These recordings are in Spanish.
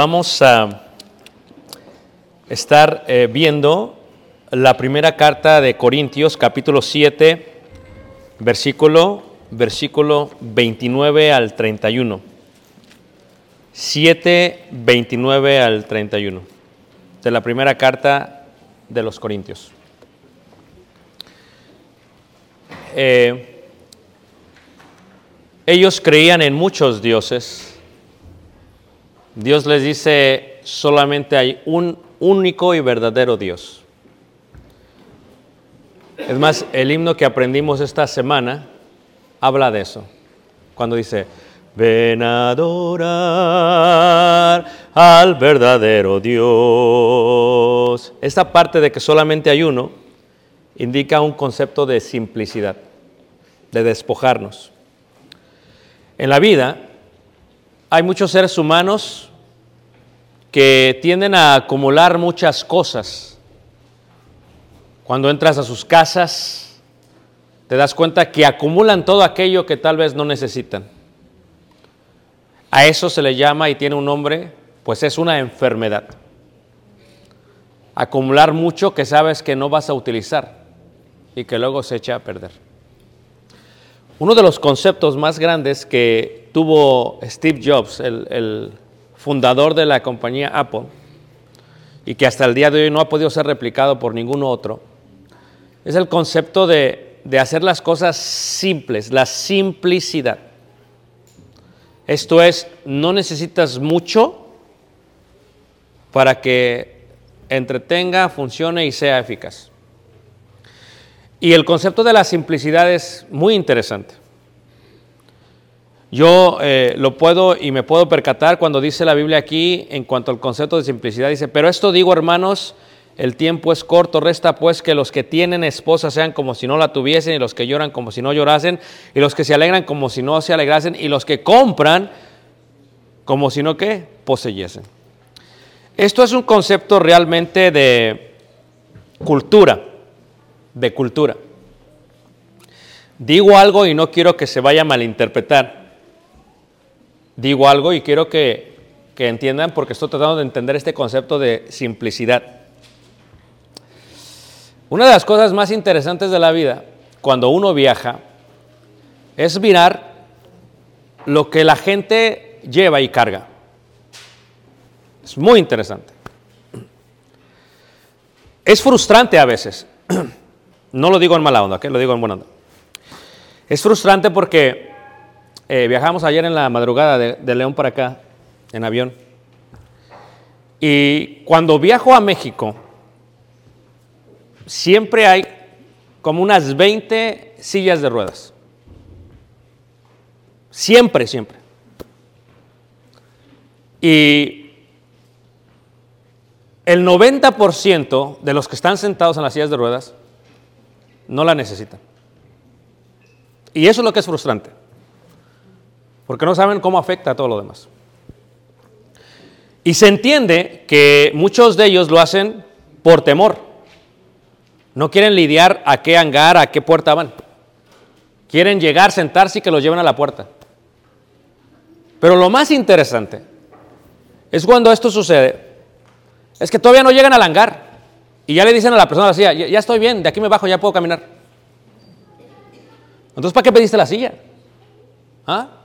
vamos a estar eh, viendo la primera carta de Corintios, capítulo 7, versículo, versículo 29 al 31. 7, 29 al 31. De la primera carta de los Corintios. Eh, ellos creían en muchos dioses. Dios les dice, solamente hay un único y verdadero Dios. Es más, el himno que aprendimos esta semana habla de eso. Cuando dice, ven a adorar al verdadero Dios. Esta parte de que solamente hay uno indica un concepto de simplicidad, de despojarnos. En la vida hay muchos seres humanos que tienden a acumular muchas cosas. Cuando entras a sus casas, te das cuenta que acumulan todo aquello que tal vez no necesitan. A eso se le llama y tiene un nombre, pues es una enfermedad. Acumular mucho que sabes que no vas a utilizar y que luego se echa a perder. Uno de los conceptos más grandes que tuvo Steve Jobs, el, el fundador de la compañía Apple, y que hasta el día de hoy no ha podido ser replicado por ningún otro, es el concepto de, de hacer las cosas simples, la simplicidad. Esto es, no necesitas mucho para que entretenga, funcione y sea eficaz. Y el concepto de la simplicidad es muy interesante. Yo eh, lo puedo y me puedo percatar cuando dice la Biblia aquí en cuanto al concepto de simplicidad. Dice, pero esto digo hermanos, el tiempo es corto, resta pues que los que tienen esposa sean como si no la tuviesen y los que lloran como si no llorasen y los que se alegran como si no se alegrasen y los que compran como si no que poseyesen. Esto es un concepto realmente de cultura, de cultura. Digo algo y no quiero que se vaya a malinterpretar. Digo algo y quiero que, que entiendan porque estoy tratando de entender este concepto de simplicidad. Una de las cosas más interesantes de la vida, cuando uno viaja, es mirar lo que la gente lleva y carga. Es muy interesante. Es frustrante a veces. No lo digo en mala onda, ¿ok? lo digo en buena onda. Es frustrante porque eh, viajamos ayer en la madrugada de, de León para acá, en avión. Y cuando viajo a México, siempre hay como unas 20 sillas de ruedas. Siempre, siempre. Y el 90% de los que están sentados en las sillas de ruedas no la necesitan. Y eso es lo que es frustrante. Porque no saben cómo afecta a todo lo demás. Y se entiende que muchos de ellos lo hacen por temor. No quieren lidiar a qué hangar, a qué puerta van. Quieren llegar, sentarse y que los lleven a la puerta. Pero lo más interesante es cuando esto sucede, es que todavía no llegan al hangar y ya le dicen a la persona la silla, ya, ya estoy bien, de aquí me bajo, ya puedo caminar. Entonces, ¿para qué pediste la silla? ¿Ah?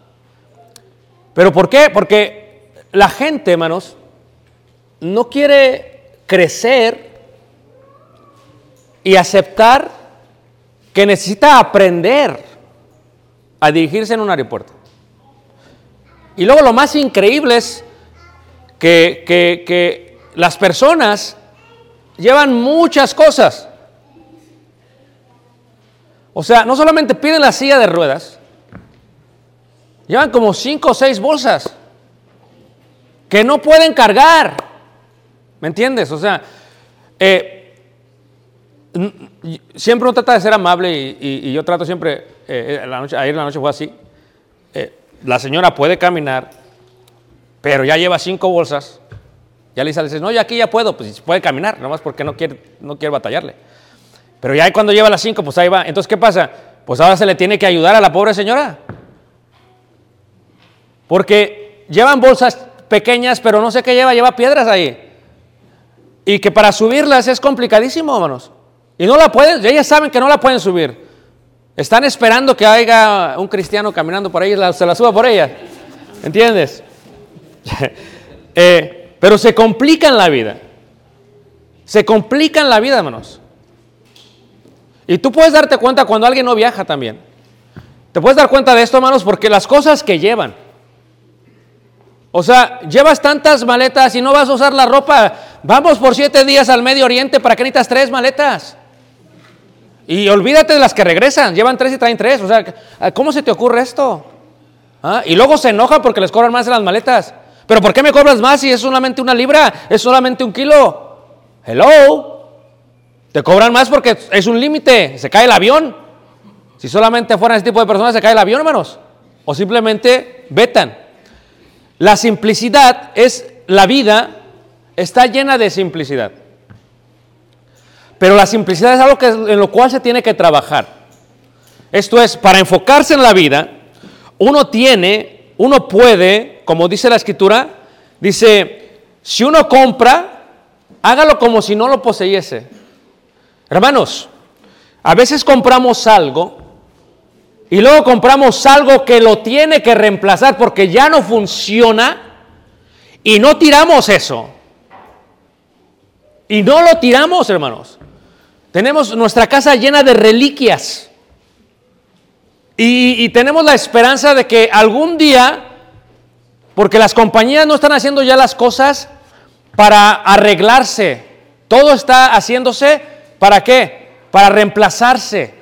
¿Pero por qué? Porque la gente, hermanos, no quiere crecer y aceptar que necesita aprender a dirigirse en un aeropuerto. Y luego lo más increíble es que, que- que las personas llevan muchas cosas. O sea, no solamente piden la silla de ruedas, llevan como cinco o seis bolsas que no pueden cargar. ¿Me entiendes? O sea, eh, siempre uno trata de ser amable y, y- y yo trato siempre, eh, eh, la noche, ayer la noche fue así, eh, la señora puede caminar, pero ya lleva cinco bolsas, ya le dice, no, ya aquí ya puedo, pues puede caminar, nomás porque no quiere, no quiere batallarle. Pero ya cuando lleva las cinco, pues ahí va. Entonces, ¿qué pasa? Pues ahora se le tiene que ayudar a la pobre señora. Porque llevan bolsas pequeñas, pero no sé qué lleva, lleva piedras ahí. Y que para subirlas es complicadísimo, hermanos. Y no la pueden, ellas saben que no la pueden subir. Están esperando que haya un cristiano caminando por ahí se la suba por ella. ¿Entiendes? Eh, pero se complican la vida. Se complican la vida, hermanos. Y tú puedes darte cuenta cuando alguien no viaja también. Te puedes dar cuenta de esto, hermanos, porque las cosas que llevan. O sea, llevas tantas maletas y no vas a usar la ropa. Vamos por siete días al Medio Oriente, ¿para qué necesitas tres maletas? Y olvídate de las que regresan, llevan tres y traen tres. O sea, ¿cómo se te ocurre esto? ¿Ah? Y luego se enojan porque les cobran más en las maletas. ¿Pero por qué me cobras más si es solamente una libra? Es solamente un kilo. Hello. Te cobran más porque es un límite. Se cae el avión. Si solamente fueran ese tipo de personas, se cae el avión, hermanos. O simplemente vetan. La simplicidad es, la vida está llena de simplicidad. Pero la simplicidad es algo que, en lo cual se tiene que trabajar. Esto es, para enfocarse en la vida, uno tiene, uno puede, como dice la escritura, dice, si uno compra, hágalo como si no lo poseyese. Hermanos, a veces compramos algo y luego compramos algo que lo tiene que reemplazar porque ya no funciona y no tiramos eso. Y no lo tiramos, hermanos. Tenemos nuestra casa llena de reliquias. Y, tenemos la esperanza de que algún día, porque las compañías no están haciendo ya las cosas para arreglarse, todo está haciéndose para qué? Para reemplazarse.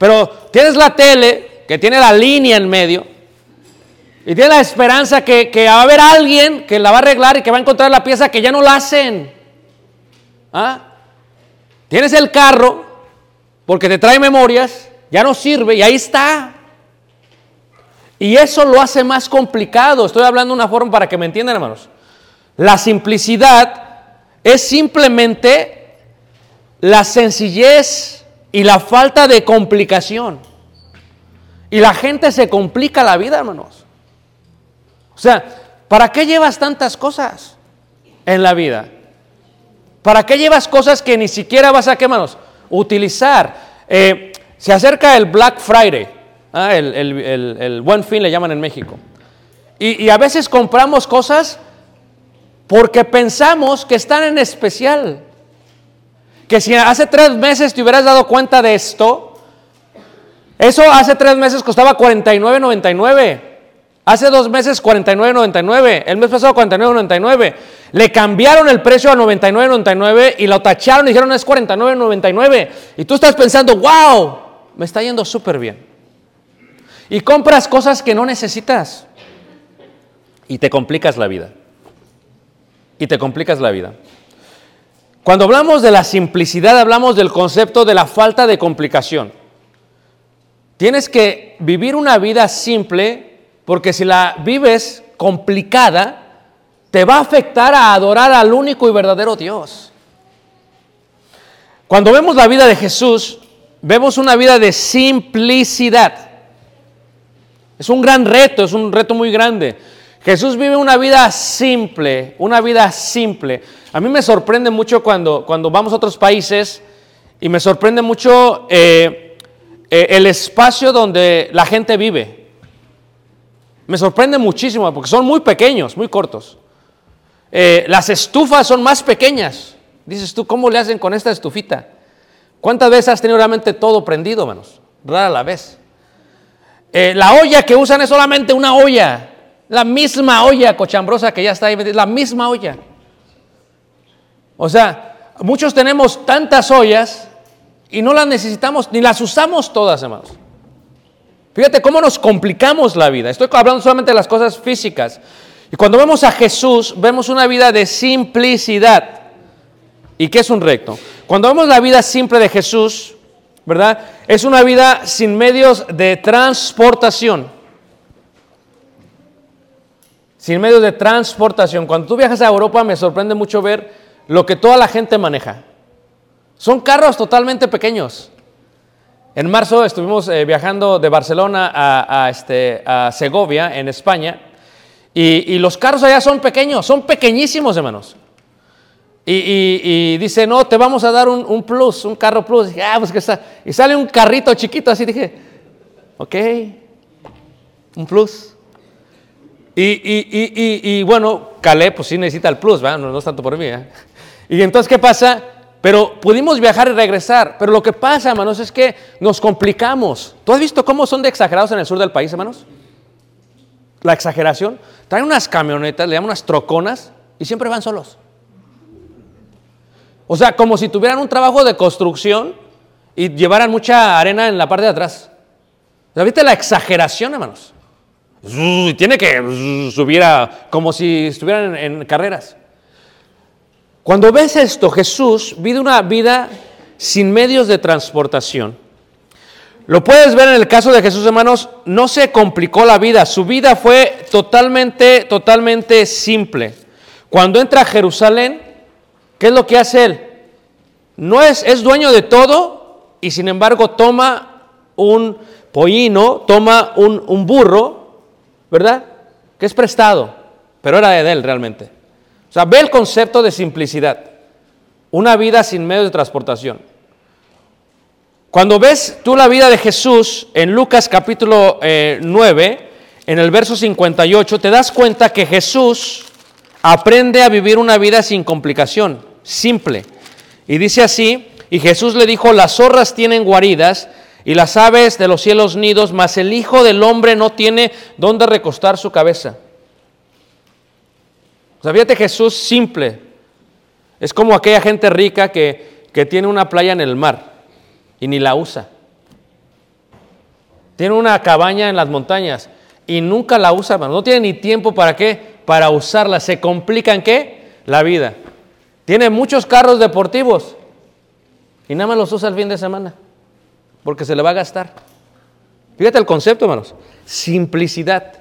Pero tienes la tele que tiene la línea en medio y tienes la esperanza que, que va a haber alguien que la va a arreglar y que va a encontrar la pieza que ya no la hacen. ¿Ah? Tienes el carro porque te trae memorias, ya no sirve y ahí está. Y eso lo hace más complicado. Estoy hablando de una forma para que me entiendan, hermanos. La simplicidad es simplemente la sencillez y la falta de complicación. Y la gente se complica la vida, hermanos. O sea, ¿para qué llevas tantas cosas en la vida? ¿Para qué llevas cosas que ni siquiera vas a, ¿qué? Utilizar. Eh, se acerca el Black Friday, ah, el buen fin le llaman en México. Y, y a veces compramos cosas porque pensamos que están en especial. Que si hace tres meses te hubieras dado cuenta de esto, Eso hace tres meses costaba 49.99. Hace dos meses 49.99. El mes pasado 49.99. Le cambiaron el precio a 99.99 y lo tacharon y dijeron es 49.99. Y tú estás pensando, wow, me está yendo súper bien. Y compras cosas que no necesitas. Y te complicas la vida. Y te complicas la vida. Cuando hablamos de la simplicidad, hablamos del concepto de la falta de complicación. Tienes que vivir una vida simple porque si la vives complicada, te va a afectar a adorar al único y verdadero Dios. Cuando vemos la vida de Jesús, vemos una vida de simplicidad. Es un gran reto, es un reto muy grande. Jesús vive una vida simple, una vida simple. A mí me sorprende mucho cuando, cuando vamos a otros países y me sorprende mucho eh, eh, el espacio donde la gente vive. Me sorprende muchísimo porque son muy pequeños, muy cortos. Eh, las estufas son más pequeñas. Dices tú, ¿cómo le hacen con esta estufita? ¿Cuántas veces has tenido realmente todo prendido, manos? Rara la vez. la olla que usan es solamente una olla. La misma olla cochambrosa que ya está ahí, la misma olla. O sea, muchos tenemos tantas ollas y no las necesitamos, ni las usamos todas, hermanos. Fíjate cómo nos complicamos la vida. Estoy hablando solamente de las cosas físicas. Y cuando vemos a Jesús, vemos una vida de simplicidad. ¿Y qué es un recto? Cuando vemos la vida simple de Jesús, ¿verdad? Es una vida sin medios de transportación sin medios de transportación. Cuando tú viajas a Europa me sorprende mucho ver lo que toda la gente maneja. Son carros totalmente pequeños. En marzo estuvimos eh, viajando de Barcelona a, este, Segovia, en España, y, los carros allá son pequeños, son pequeñísimos, hermanos. Y, dice, no, te vamos a dar un, plus, un carro plus. Y, ah, pues y sale un carrito chiquito, así dije, ok, un plus. Y, bueno, Caleb, pues sí necesita el plus. No, es tanto por mí. ¿eh? Y entonces, ¿qué pasa? Pero pudimos viajar y regresar. Pero lo que pasa, hermanos, es que nos complicamos. ¿Tú has visto cómo son de exagerados en el sur del país, hermanos? La exageración. Traen unas camionetas, le llaman unas troconas, y siempre van solos. O sea, como si tuvieran un trabajo de construcción y llevaran mucha arena en la parte de atrás. ¿Ya viste la exageración, hermanos? Tiene que subir a, como si estuvieran en, carreras. Cuando ves esto, Jesús vive una vida sin medios de transportación. Lo puedes ver en el caso de Jesús, hermanos, no se complicó la vida, su vida fue totalmente, totalmente simple. Cuando entra a Jerusalén, ¿qué es lo que hace él? No es, es dueño de todo y sin embargo toma un pollino, toma un burro ¿verdad? Que es prestado, pero era de él realmente. O sea, ve el concepto de simplicidad. Una vida sin medio de transportación. Cuando ves tú la vida de Jesús en Lucas capítulo 9, eh, en el verso 58, te das cuenta que Jesús aprende a vivir una vida sin complicación, simple. Y dice así, y Jesús le dijo, las zorras tienen guaridas y las aves de los cielos nidos, mas el Hijo del Hombre no tiene dónde recostar su cabeza. O Jesús simple. Es como aquella gente rica que, que tiene una playa en el mar y ni la usa. Tiene una cabaña en las montañas y nunca la usa, no tiene ni tiempo para qué, para usarla. Se complica en qué? La vida. Tiene muchos carros deportivos y nada más los usa el fin de semana porque se le va a gastar. Fíjate el concepto, hermanos. Simplicidad.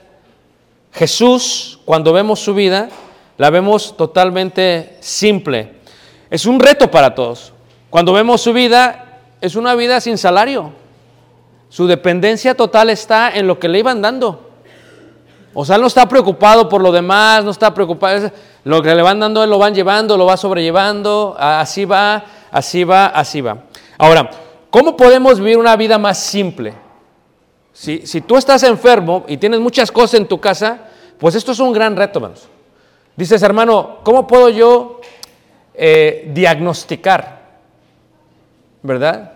Jesús, cuando vemos su vida, la vemos totalmente simple. Es un reto para todos. Cuando vemos su vida, es una vida sin salario. Su dependencia total está en lo que le iban dando. O sea, él no está preocupado por lo demás, no está preocupado. Lo que le van dando, él lo van llevando, lo va sobrellevando. Así va, así va, así va. Ahora, ¿Cómo podemos vivir una vida más simple? Si, tú estás enfermo y tienes muchas cosas en tu casa, pues esto es un gran reto, hermanos. Dices, hermano, ¿cómo puedo yo eh, diagnosticar, verdad?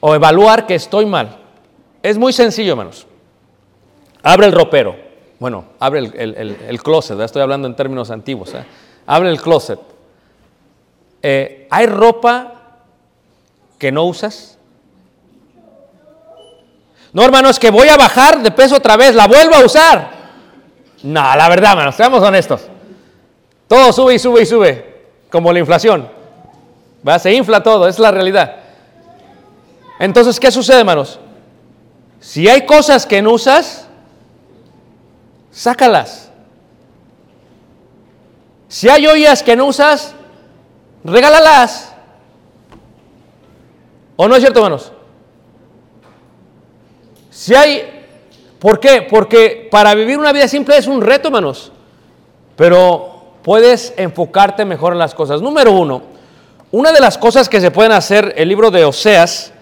O evaluar que estoy mal. Es muy sencillo, hermanos. Abre el ropero. Bueno, abre el, closet, ¿verdad? estoy hablando en términos antiguos. ¿eh? Abre el closet. Eh, ¿Hay ropa que no usas? No, hermano, es que voy a bajar de peso otra vez, la vuelvo a usar. No, la verdad, hermanos, seamos honestos. Todo sube y sube y sube, como la inflación. ¿Va? Se infla todo, es la realidad. Entonces, ¿qué sucede, hermanos? Si hay cosas que no usas, sácalas. Si hay ollas que no usas, regálalas. ¿O no es cierto, hermanos? Si hay, ¿por qué? Porque para vivir una vida simple es un reto, hermanos. Pero puedes enfocarte mejor en las cosas. Número uno, una de las cosas que se pueden hacer, el libro de Oseas,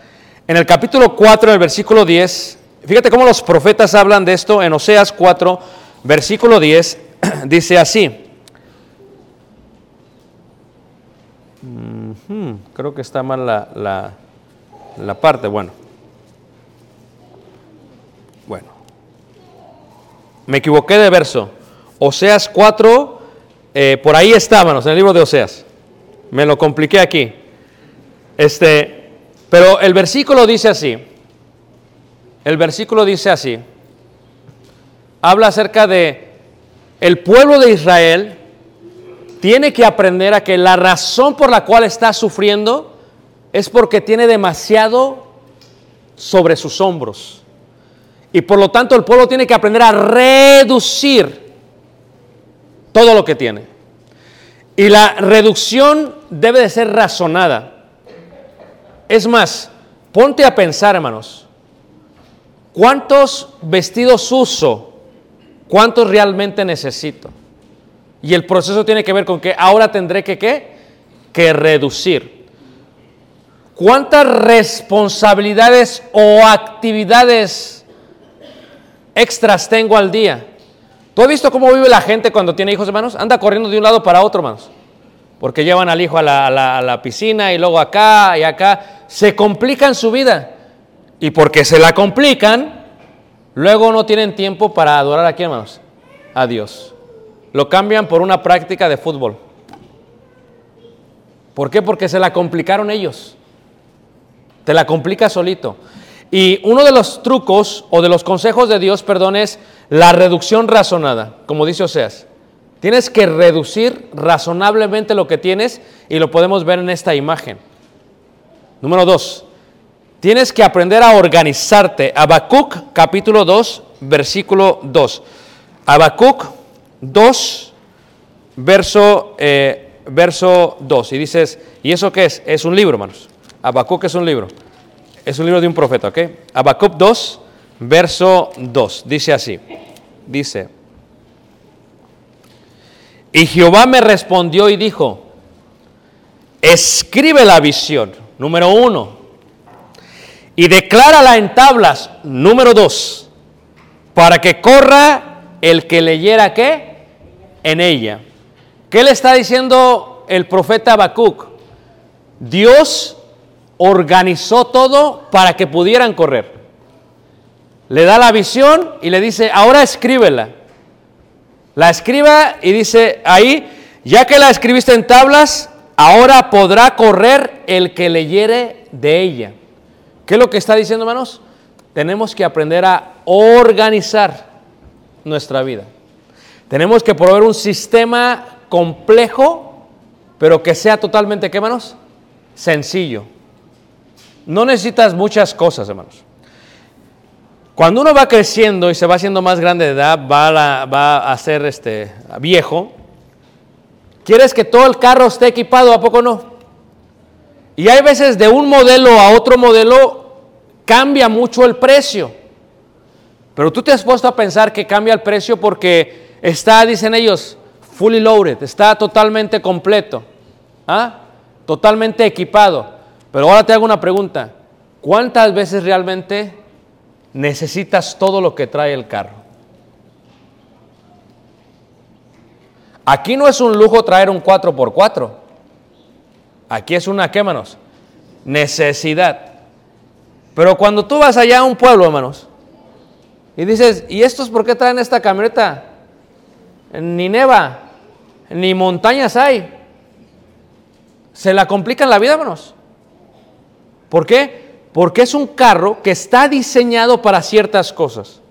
en el capítulo 4, en el versículo 10, fíjate cómo los profetas hablan de esto en Oseas 4, versículo 10, dice así. Ujú, creo que está mal la, la- parte. Bueno. Me equivoqué de verso. Oseas 4, eh, por ahí estábamos, en el libro de Oseas. Me lo compliqué aquí. Este, pero el versículo dice así. El versículo dice así. Habla acerca de el pueblo de Israel tiene que aprender a que la razón por la cual está sufriendo es porque tiene demasiado sobre sus hombros. Y por lo tanto el pueblo tiene que aprender a reducir todo lo que tiene. Y la reducción debe de ser razonada. Es más, ponte a pensar, hermanos, ¿cuántos vestidos uso? ¿Cuántos realmente necesito? Y el proceso tiene que ver con que ahora tendré que qué? Que reducir. ¿Cuántas responsabilidades o actividades extras tengo al día? ¿Tú has visto cómo vive la gente cuando tiene hijos, hermanos? Anda corriendo de un lado para otro, hermanos. Porque llevan al hijo a la, piscina y luego acá y acá. Se complican su vida. Y porque se la complican, luego no tienen tiempo para adorar a quién, hermanos? A Dios. Lo cambian por una práctica de fútbol. ¿Por qué? Porque se la complicaron ellos. Te la complica solito. Y uno de los trucos o de los consejos de Dios, perdón, es la reducción razonada, como dice Oseas. Tienes que reducir razonablemente lo que tienes y lo podemos ver en esta imagen. Número dos, tienes que aprender a organizarte. Habacuc capítulo 2, versículo 2. Habacuc 2, verso, eh, verso 2. Y dices, ¿y eso qué es? Es un libro, hermanos. Habacuc es un libro. Es un libro de un profeta, ¿ok? Habacuc 2, verso 2. Dice así. Dice, y Jehová me respondió y dijo, escribe la visión, número uno, y declárala en tablas, número dos, para que corra el que leyera qué en ella. ¿Qué le está diciendo el profeta Habacuc? Dios organizó todo para que pudieran correr. Le da la visión y le dice, ahora escríbela. La escriba y dice ahí, ya que la escribiste en tablas, ahora podrá correr el que leyere de ella. ¿Qué es lo que está diciendo, hermanos? Tenemos que aprender a organizar nuestra vida. Tenemos que proveer un sistema complejo, pero que sea totalmente, ¿qué, hermanos? Sencillo. No necesitas muchas cosas, hermanos. Cuando uno va creciendo y se va haciendo más grande de edad, va a, la- va a ser este, viejo, quieres que todo el carro esté equipado, ¿a poco no? Y hay veces de un modelo a otro modelo cambia mucho el precio. Pero tú te has puesto a pensar que cambia el precio porque está, dicen ellos, fully loaded, está totalmente completo, ¿ah? totalmente equipado. Pero ahora te hago una pregunta, ¿cuántas veces realmente necesitas todo lo que trae el carro? Aquí no es un lujo traer un 4x4. Aquí es una, ¿qué manos? Necesidad. Pero cuando tú vas allá a un pueblo, hermanos, y dices, ¿y estos por qué traen esta camioneta? Ni neva, ni montañas hay. Se la complican la vida, hermanos. ¿Por qué? Porque es un carro que está diseñado para ciertas cosas.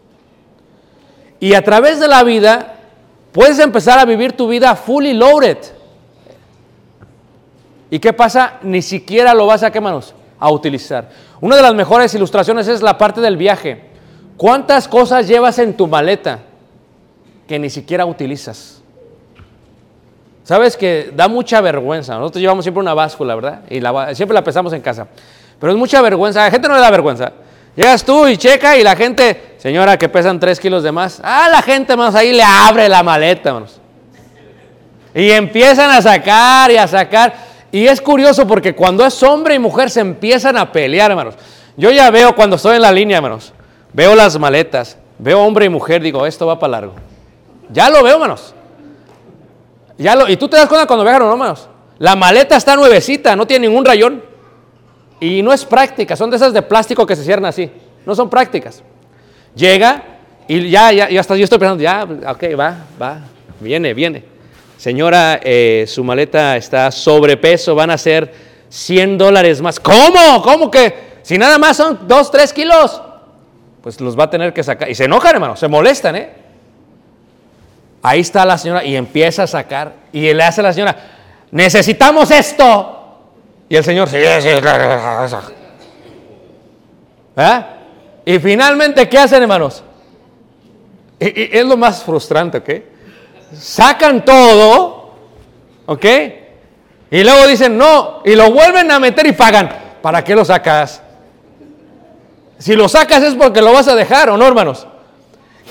Y a través de la vida puedes empezar a vivir tu vida fully loaded. ¿Y qué pasa? Ni siquiera lo vas a, ¿qué manos? A utilizar. Una de las mejores ilustraciones es la parte del viaje. ¿Cuántas cosas llevas en tu maleta que ni siquiera utilizas? Sabes que da mucha vergüenza. Nosotros llevamos siempre una báscula, ¿verdad? Y siempre la pesamos en casa. Pero es mucha vergüenza. A la gente no le da vergüenza. Llegas tú y checa y la gente, señora, que pesan tres kilos de más. Ah, la gente, más ahí le abre la maleta, hermanos. Y empiezan a sacar y a sacar. Y es curioso porque cuando es hombre y mujer se empiezan a pelear, hermanos. Yo ya veo cuando estoy en la línea, hermanos. Veo las maletas, veo hombre y mujer, digo, esto va para largo. Ya lo veo, hermanos. Y tú te das cuenta cuando viajan, ¿no, hermanos? La maleta está nuevecita, no tiene ningún rayón. Y no es práctica, son de esas de plástico que se cierran así. No son prácticas. Llega y ya, ya, ya está, yo estoy pensando, ya, ok, va, va, viene, viene. Señora, eh, su maleta está sobrepeso, van a ser 100 dólares más. ¿Cómo? ¿Cómo que? Si nada más son 2, 3 kilos pues los va a tener que sacar. Y se enojan, hermano, se molestan, ¿eh? Ahí está la señora y empieza a sacar. Y le hace a la señora, necesitamos esto. Y el señor, sí, sí, ¿Eh? Y finalmente, ¿qué hacen, hermanos? Y, es lo más frustrante, ¿ok? Sacan todo, ¿ok? Y luego dicen, no, y lo vuelven a meter y pagan. ¿Para qué lo sacas? Si lo sacas es porque lo vas a dejar, ¿o no, hermanos?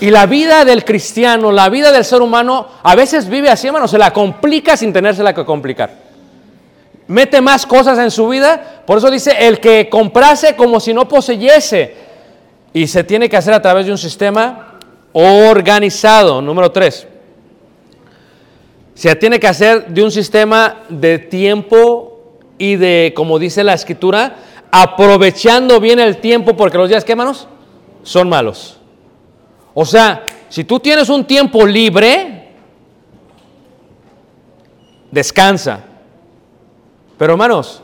Y la vida del cristiano, la vida del ser humano, a veces vive así, hermanos, se la complica sin tenérsela que complicar. Mete más cosas en su vida, por eso dice, el que comprase como si no poseyese. Y se tiene que hacer a través de un sistema organizado. Número tres. Se tiene que hacer de un sistema de tiempo y de, como dice la escritura, aprovechando bien el tiempo porque los días, ¿qué manos? Son malos. O sea, si tú tienes un tiempo libre, descansa. Pero hermanos,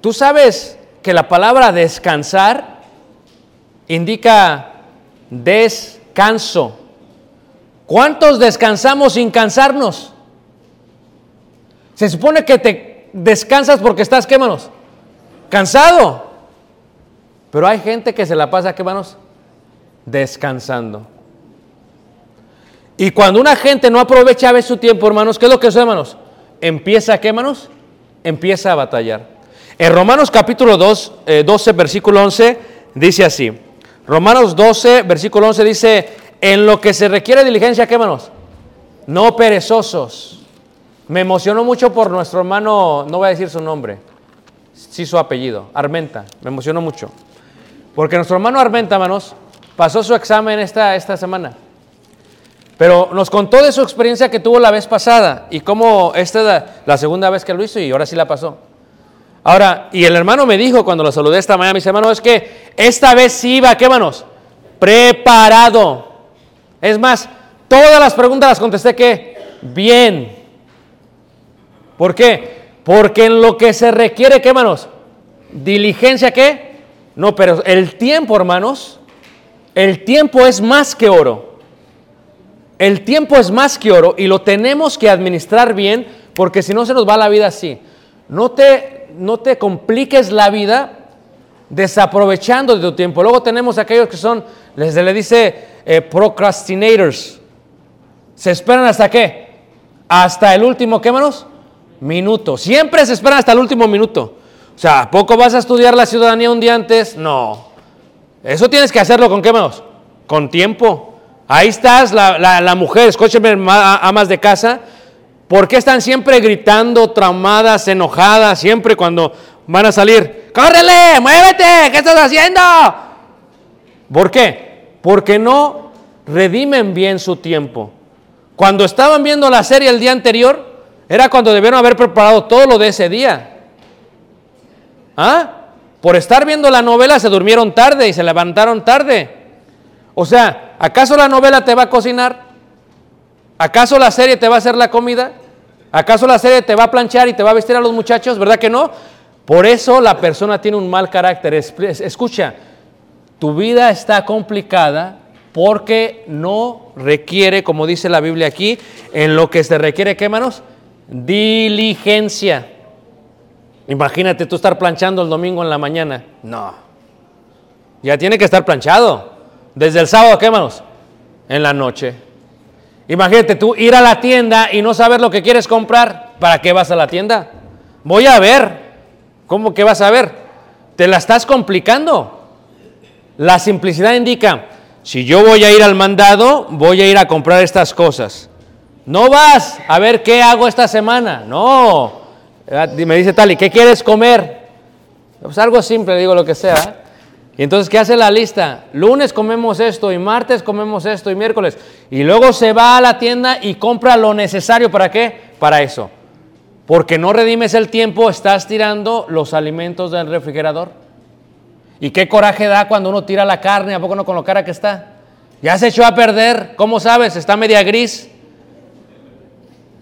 tú sabes que la palabra descansar indica descanso. ¿Cuántos descansamos sin cansarnos? Se supone que te descansas porque estás, ¿qué manos? cansado. Pero hay gente que se la pasa, ¿qué manos? Descansando. Y cuando una gente no aprovecha a veces su tiempo, hermanos, ¿qué es lo que sucede, hermanos? Empieza, ¿qué, hermanos? Empieza a batallar. En Romanos capítulo 2, 12, eh, versículo 11, dice así. Romanos 12, versículo 11 dice, en lo que se requiere diligencia, ¿qué, hermanos? No perezosos. Me emocionó mucho por nuestro hermano, no voy a decir su nombre, sí su apellido, Armenta, me emocionó mucho. Porque nuestro hermano Armenta, hermanos, pasó su examen esta, esta semana. Pero nos contó de su experiencia que tuvo la vez pasada y cómo esta es la, segunda vez que lo hizo y ahora sí la pasó. Ahora, y el hermano me dijo cuando lo saludé esta mañana, mis hermanos, es que esta vez sí iba, ¿qué hermanos? Preparado. Es más, todas las preguntas las contesté que bien. ¿Por qué? Porque en lo que se requiere, ¿qué, hermanos? Diligencia, ¿qué? No, pero el tiempo, hermanos, el tiempo es más que oro. El tiempo es más que oro y lo tenemos que administrar bien porque si no se nos va la vida así. No te, no te compliques la vida desaprovechando de tu tiempo. Luego tenemos aquellos que son, les le dice eh, procrastinators. ¿Se esperan hasta qué? Hasta el último, ¿qué hermanos? minuto. Siempre se esperan hasta el último minuto. O sea, ¿a poco vas a estudiar la ciudadanía un día antes? No. Eso tienes que hacerlo con qué manos? Con tiempo. Ahí estás, la, mujer, escúchenme, amas de casa. ¿Por qué están siempre gritando, traumadas, enojadas, siempre cuando van a salir? ¡Córrele! ¡Muévete! ¿Qué estás haciendo? ¿Por qué? Porque no redimen bien su tiempo. Cuando estaban viendo la serie el día anterior, era cuando debieron haber preparado todo lo de ese día. ¿Ah? por estar viendo la novela se durmieron tarde y se levantaron tarde. O sea, ¿acaso la novela te va a cocinar? ¿Acaso la serie te va a hacer la comida? ¿Acaso la serie te va a planchar y te va a vestir a los muchachos? ¿Verdad que no? Por eso la persona tiene un mal carácter. Es- es- Escucha, tu vida está complicada porque no requiere, como dice la Biblia aquí, en lo que se requiere, ¿qué manos? Diligencia. Imagínate tú estar planchando el domingo en la mañana. No. Ya tiene que estar planchado. Desde el sábado, ¿qué manos? En la noche. Imagínate tú ir a la tienda y no saber lo que quieres comprar. ¿Para qué vas a la tienda? Voy a ver. ¿Cómo que vas a ver? Te la estás complicando. La simplicidad indica, si yo voy a ir al mandado, voy a ir a comprar estas cosas. No vas a ver qué hago esta semana. No. Ah, Me dice Tali, ¿qué quieres comer? Pues algo simple, digo lo que sea. Y entonces, ¿qué hace la lista? Lunes comemos esto, y martes comemos esto, y miércoles. Y luego se va a la tienda y compra lo necesario. ¿Para qué? Para eso. Porque no redimes el tiempo, estás tirando los alimentos del refrigerador. ¿Y qué coraje da cuando uno tira la carne? ¿A poco no con lo cara que está? Ya se echó a perder. ¿Cómo sabes? Está media gris.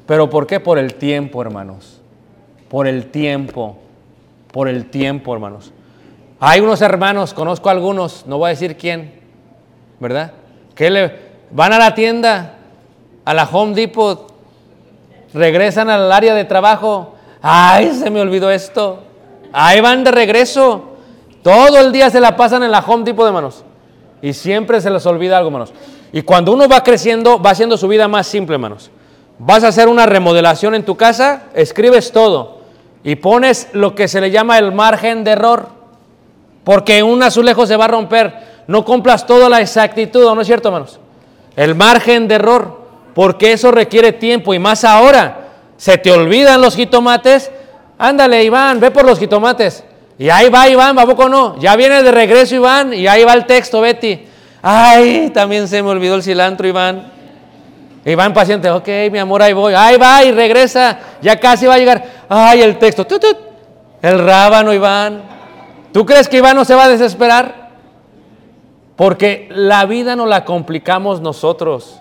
¿Pero por qué? Por el tiempo, hermanos. Por el tiempo. Por el tiempo, hermanos. Hay unos hermanos, conozco algunos, no voy a decir quién, ¿verdad? Que le van a la tienda, a la Home Depot, regresan al área de trabajo. Ay, se me olvidó esto. Ahí van de regreso. Todo el día se la pasan en la Home Depot, hermanos. Y siempre se les olvida algo, hermanos. Y cuando uno va creciendo, va haciendo su vida más simple, hermanos. Vas a hacer una remodelación en tu casa, escribes todo y pones lo que se le llama el margen de error. Porque un azulejo se va a romper. No compras toda la exactitud, ¿o ¿no es cierto, hermanos? El margen de error. Porque eso requiere tiempo y más ahora. Se te olvidan los jitomates. Ándale, Iván, ve por los jitomates. Y ahí va Iván, ¿a poco no? Ya viene de regreso Iván y ahí va el texto, Betty. Ay, también se me olvidó el cilantro, Iván. Iván paciente, ok, mi amor, ahí voy. Ahí va y regresa. Ya casi va a llegar. Ay, el texto. tut, tut. El rábano, Iván. ¿Tú crees que Iván no se va a desesperar? Porque la vida no la complicamos nosotros.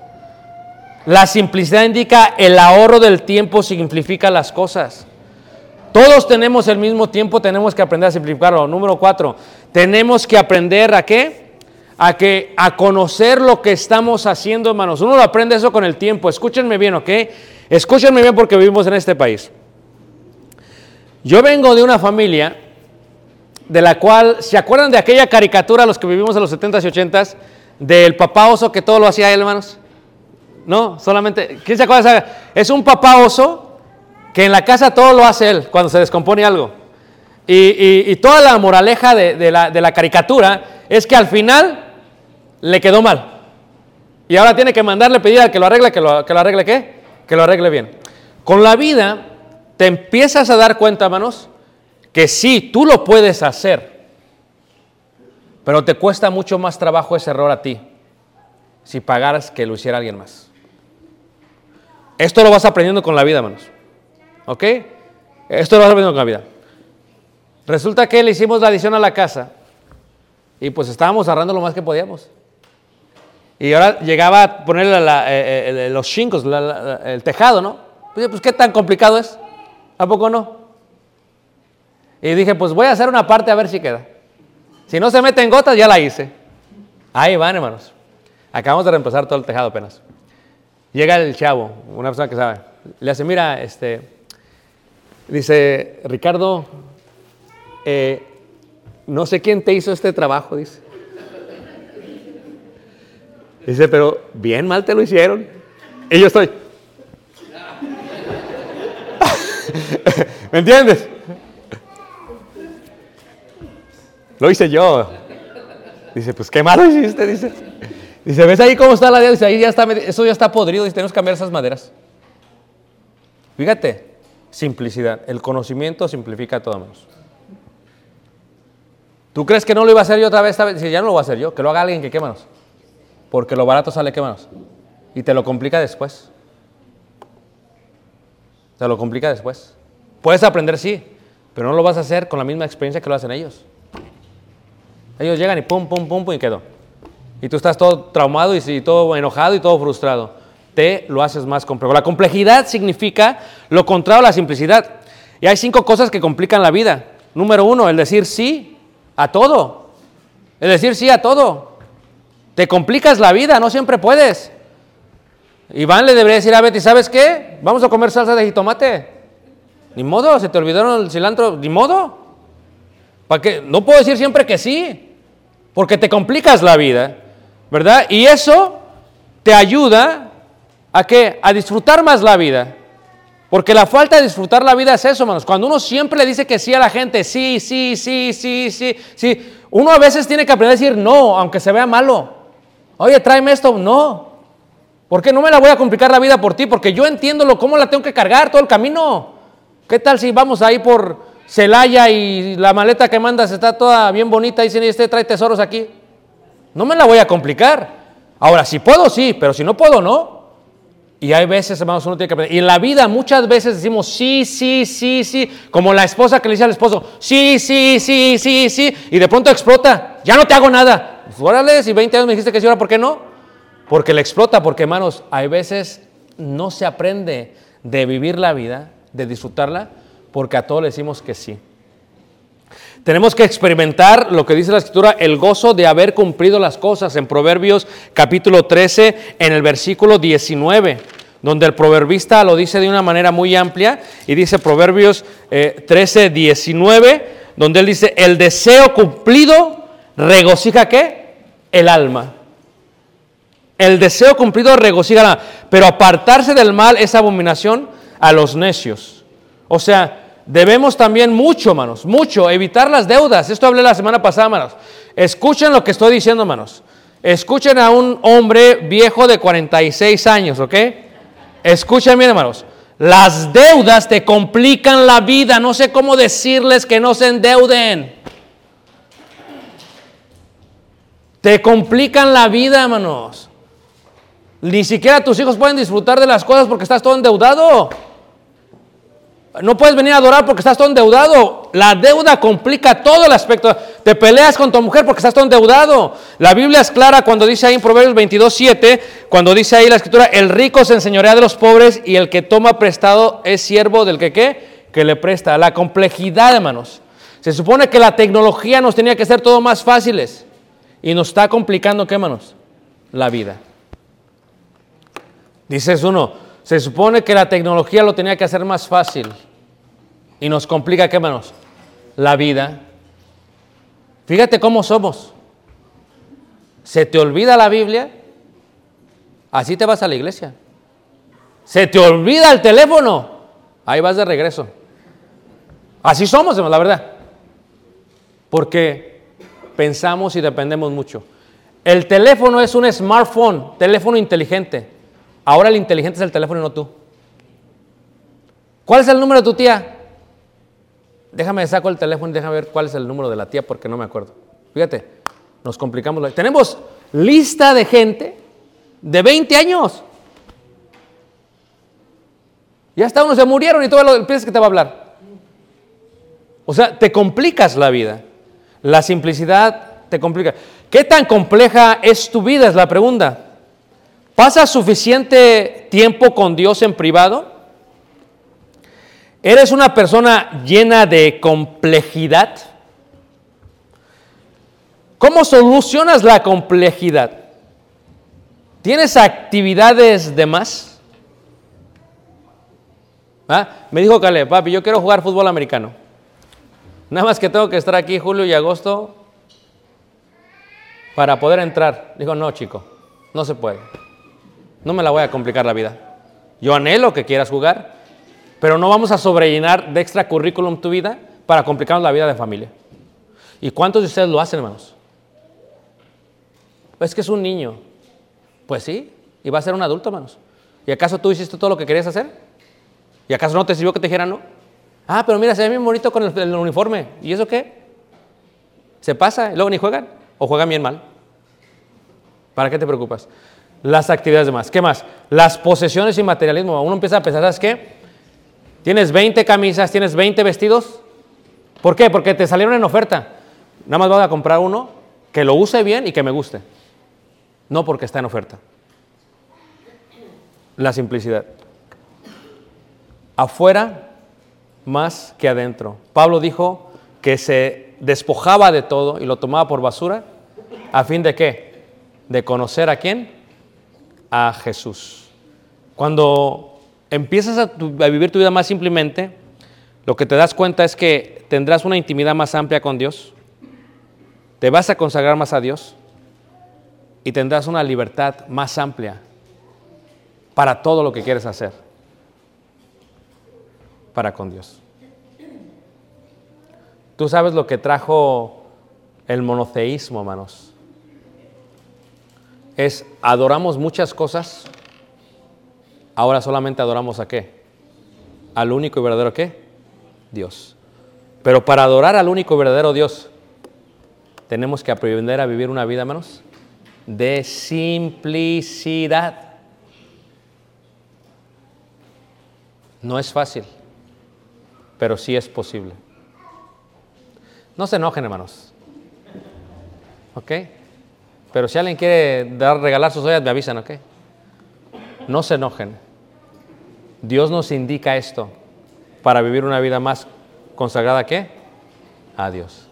La simplicidad indica el ahorro del tiempo simplifica las cosas. Todos tenemos el mismo tiempo, tenemos que aprender a simplificarlo. Número cuatro, tenemos que aprender a qué? A que a conocer lo que estamos haciendo, hermanos. Uno lo aprende eso con el tiempo. Escúchenme bien, ¿ok? Escúchenme bien porque vivimos en este país. Yo vengo de una familia de la cual, ¿se acuerdan de aquella caricatura, los que vivimos en los 70s y 80s, del papá oso que todo lo hacía él, hermanos? No, solamente, ¿quién se acuerda de? Es un papá oso que en la casa todo lo hace él cuando se descompone algo. Y, toda la moraleja de, de la, de la caricatura es que al final le quedó mal. Y ahora tiene que mandarle pedir al que lo arregle, que lo, que lo arregle qué? Que lo arregle bien. Con la vida te empiezas a dar cuenta, hermanos, que sí, tú lo puedes hacer, pero te cuesta mucho más trabajo ese error a ti si pagaras que lo hiciera alguien más. Esto lo vas aprendiendo con la vida, hermanos. ¿Ok? Esto lo vas aprendiendo con la vida. Resulta que le hicimos la adición a la casa y pues estábamos ahorrando lo más que podíamos. Y ahora llegaba a ponerle la- eh, eh, los chincos, la- el tejado, ¿no? Pues, pues, ¿qué tan complicado es? ¿A poco no? Y dije, pues voy a hacer una parte a ver si queda. Si no se mete en gotas, ya la hice. Ahí van, hermanos. Acabamos de reemplazar todo el tejado apenas. Llega el chavo, una persona que sabe. Le hace, mira, este, dice, Ricardo, eh, no sé quién te hizo este trabajo, dice. Dice, pero bien mal te lo hicieron. Y yo estoy. ¿Me entiendes? Lo hice yo. Dice, pues qué malo hiciste, dice. Dice, ¿ves ahí cómo está la? Dice, ahí ya está, eso ya está podrido, dice, tenemos que cambiar esas maderas. Fíjate, simplicidad. El conocimiento simplifica todo menos. ¿Tú crees que no lo iba a hacer yo otra vez? Esta vez? Dice, ya no lo voy a hacer yo, que lo haga alguien que quémanos. Porque lo barato sale quémanos. Y te lo complica después. Te lo complica después. Puedes aprender, sí, pero no lo vas a hacer con la misma experiencia que lo hacen ellos. Ellos llegan y pum, pum, pum, pum y quedó. Y tú estás todo traumado y, todo enojado y todo frustrado. Te lo haces más complejo. La complejidad significa lo contrario a la simplicidad. Y hay cinco cosas que complican la vida. Número uno, el decir sí a todo. El decir sí a todo. Te complicas la vida, no siempre puedes. Iván le debería decir a Betty, ¿sabes qué? Vamos a comer salsa de jitomate. Ni modo, se te olvidaron el cilantro, ni modo. ¿Para qué? No puedo decir siempre que sí, porque te complicas la vida, ¿verdad? Y eso te ayuda a qué? A disfrutar más la vida. Porque la falta de disfrutar la vida es eso, hermanos. Cuando uno siempre le dice que sí a la gente, sí, sí, sí, sí, sí, sí, uno a veces tiene que aprender a decir no, aunque se vea malo. Oye, tráeme esto, no. ¿Por qué no me la voy a complicar la vida por ti? Porque yo entiendo lo, cómo la tengo que cargar todo el camino. ¿Qué tal si vamos ahí por Celaya y la maleta que mandas está toda bien bonita y dice, este trae tesoros aquí? No me la voy a complicar. Ahora, si puedo, sí, pero si no puedo, no. Y hay veces, hermanos, uno tiene que aprender. Y en la vida muchas veces decimos sí, sí, sí, sí, como la esposa que le dice al esposo, sí, sí, sí, sí, sí, y de pronto explota, ya no te hago nada. Pues, órale, si 20 años me dijiste que sí, ahora ¿por qué no? Porque le explota, porque hermanos, hay veces no se aprende de vivir la vida, de disfrutarla, porque a todos le decimos que sí. Tenemos que experimentar lo que dice la escritura, el gozo de haber cumplido las cosas en Proverbios capítulo 13, en el versículo 19, donde el proverbista lo dice de una manera muy amplia y dice Proverbios eh, 13, 19, donde él dice, el deseo cumplido regocija qué? El alma. El deseo cumplido regocija el alma, pero apartarse del mal es abominación a los necios. O sea, Debemos también mucho, hermanos, mucho, evitar las deudas. Esto hablé la semana pasada, hermanos. Escuchen lo que estoy diciendo, hermanos. Escuchen a un hombre viejo de 46 años, ¿ok? Escuchen bien, hermanos. Las deudas te complican la vida. No sé cómo decirles que no se endeuden. Te complican la vida, hermanos. Ni siquiera tus hijos pueden disfrutar de las cosas porque estás todo endeudado. No puedes venir a adorar porque estás todo endeudado. La deuda complica todo el aspecto. Te peleas con tu mujer porque estás todo endeudado. La Biblia es clara cuando dice ahí en Proverbios 22, 7, cuando dice ahí la escritura, el rico se enseñorea de los pobres y el que toma prestado es siervo del que qué, que le presta. La complejidad, hermanos. Se supone que la tecnología nos tenía que hacer todo más fáciles y nos está complicando, ¿qué, hermanos? La vida. Dices uno, se supone que la tecnología lo tenía que hacer más fácil y nos complica, ¿qué manos? La vida. Fíjate cómo somos. Se te olvida la Biblia, así te vas a la iglesia. Se te olvida el teléfono, ahí vas de regreso. Así somos, la verdad. Porque pensamos y dependemos mucho. El teléfono es un smartphone, teléfono inteligente. Ahora el inteligente es el teléfono y no tú. ¿Cuál es el número de tu tía? Déjame saco el teléfono y déjame ver cuál es el número de la tía porque no me acuerdo. Fíjate, nos complicamos. Tenemos lista de gente de 20 años. Ya hasta unos se murieron y todo lo piensas que te va a hablar. O sea, te complicas la vida. La simplicidad te complica. ¿Qué tan compleja es tu vida? Es la pregunta. ¿Pasas suficiente tiempo con Dios en privado? ¿Eres una persona llena de complejidad? ¿Cómo solucionas la complejidad? ¿Tienes actividades de más? ¿Ah? Me dijo Caleb, papi, yo quiero jugar fútbol americano. Nada más que tengo que estar aquí julio y agosto para poder entrar. Dijo, no, chico, no se puede. No me la voy a complicar la vida. Yo anhelo que quieras jugar, pero no vamos a sobrellenar de extra currículum tu vida para complicarnos la vida de familia. ¿Y cuántos de ustedes lo hacen, hermanos? Es que es un niño. Pues sí, y va a ser un adulto, hermanos. ¿Y acaso tú hiciste todo lo que querías hacer? ¿Y acaso no te sirvió que te dijeran no? Ah, pero mira, se ve bien bonito con el, el uniforme. ¿Y eso qué? ¿Se pasa y luego ni juegan? ¿O juegan bien mal? ¿Para qué te preocupas? Las actividades demás. ¿Qué más? Las posesiones y materialismo. Uno empieza a pensar, ¿sabes qué? Tienes 20 camisas, tienes 20 vestidos. ¿Por qué? Porque te salieron en oferta. Nada más vas a comprar uno que lo use bien y que me guste. No porque está en oferta. La simplicidad. Afuera más que adentro. Pablo dijo que se despojaba de todo y lo tomaba por basura a fin de qué? De conocer a quién? A Jesús. Cuando empiezas a, vivir tu vida más simplemente, lo que te das cuenta es que tendrás una intimidad más amplia con Dios, te vas a consagrar más a Dios y tendrás una libertad más amplia para todo lo que quieres hacer para con Dios. Tú sabes lo que trajo el monoteísmo, hermanos. Es adoramos muchas cosas, ahora solamente adoramos a qué? Al único y verdadero qué? Dios. Pero para adorar al único y verdadero Dios, tenemos que aprender a vivir una vida, hermanos, de simplicidad. No es fácil, pero sí es posible. No se enojen, hermanos. ¿Ok? Pero si alguien quiere dar, regalar sus ollas, me avisan, ¿ok? No se enojen. Dios nos indica esto para vivir una vida más consagrada ¿a qué? A Dios.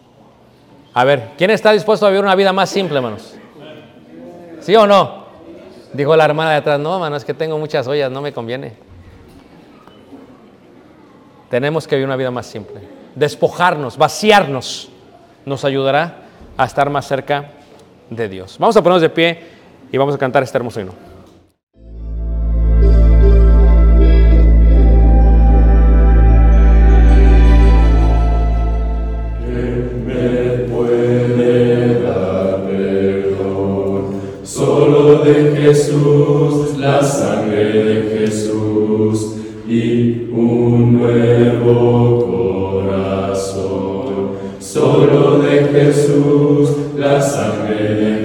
A ver, ¿quién está dispuesto a vivir una vida más simple, hermanos? ¿Sí o no? Dijo la hermana de atrás, no, hermano, es que tengo muchas ollas, no me conviene. Tenemos que vivir una vida más simple. Despojarnos, vaciarnos, nos ayudará a estar más cerca de Dios. Vamos a ponernos de pie y vamos a cantar este hermoso himno. Jesús, la sangre de Jesús y un nuevo corazón. Solo de Jesús, la sangre. de